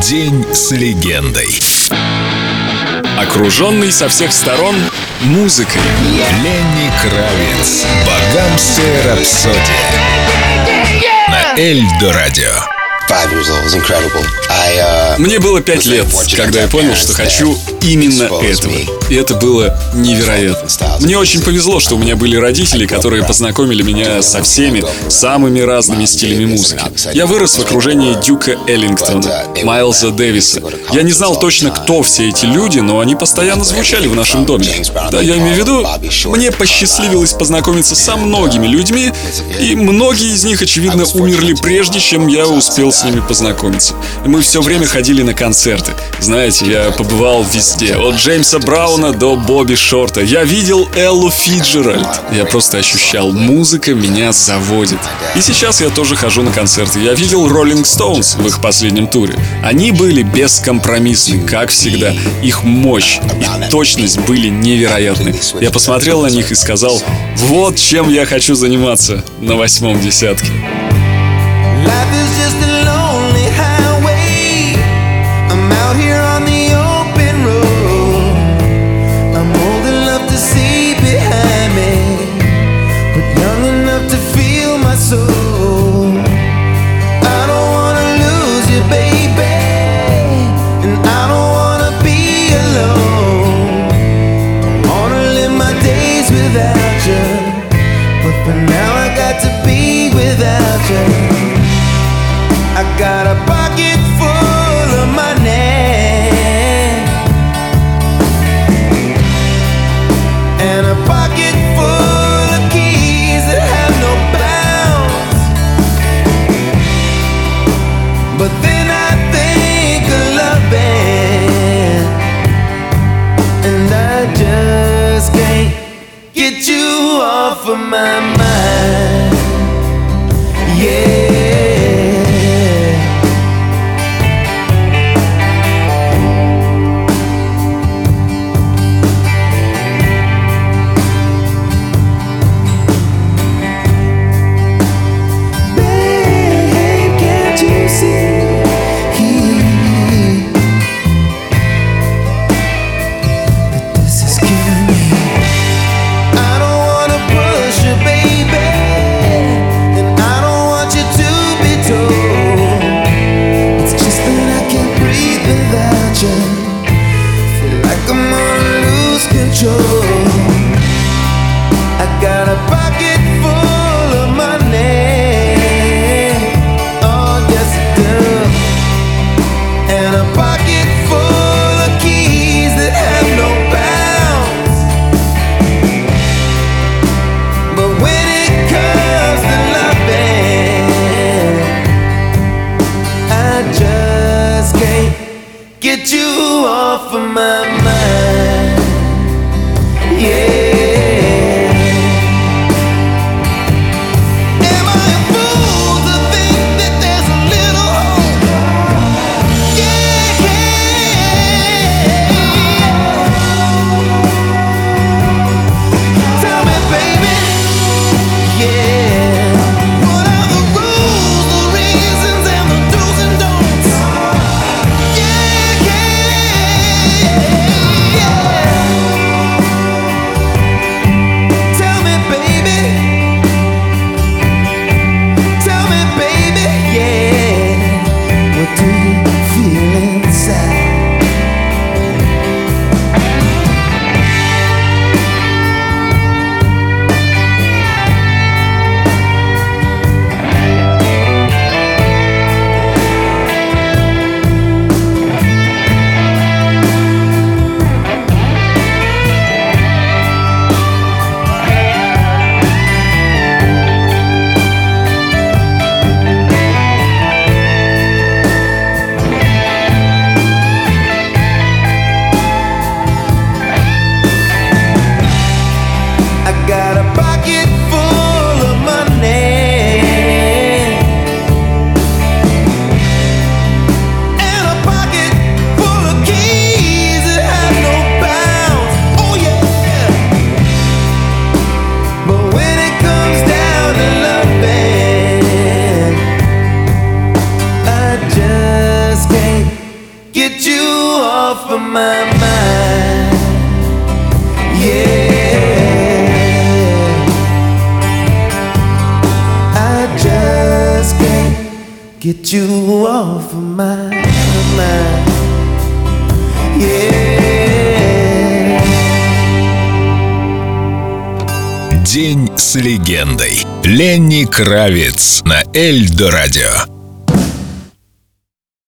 День с легендой. Окруженный со всех сторон музыкой. Ленни Кравец. Богамская рапсодия. На Эльдо Радио. Uh, Мне было пять лет, когда я понял, что хочу именно этого. И это было невероятно. Мне очень повезло, что у меня были родители, которые познакомили меня со всеми самыми разными стилями музыки. Я вырос в окружении Дюка Эллингтона, Майлза Дэвиса. Я не знал точно, кто все эти люди, но они постоянно звучали в нашем доме. Да, я имею в виду, мне посчастливилось познакомиться со многими людьми, и многие из них, очевидно, умерли прежде, чем я успел с ними познакомиться. Мы все время ходили на концерты. Знаете, я побывал везде, от Джеймса Брауна до Бобби Шорта. Я видел Эллу Фиджеральд. Я просто ощущал, музыка меня заводит. И сейчас я тоже хожу на концерты. Я видел Роллинг Стоунс в их последнем туре. Они были бескомпромиссны, как всегда. Их мощь и точность были невероятны. Я посмотрел на них и сказал, вот чем я хочу заниматься на восьмом десятке. Got a pocket full of money and a pocket full of keys that have no bounds. But then I think of loving, and I just can't get you off of my mind. Can't get you off of my mind. Yeah. Get you off of my mind. Yeah, I just can't get you off of my mind. Yeah. День с легендой. Ленни Кравец на Эльдо радио.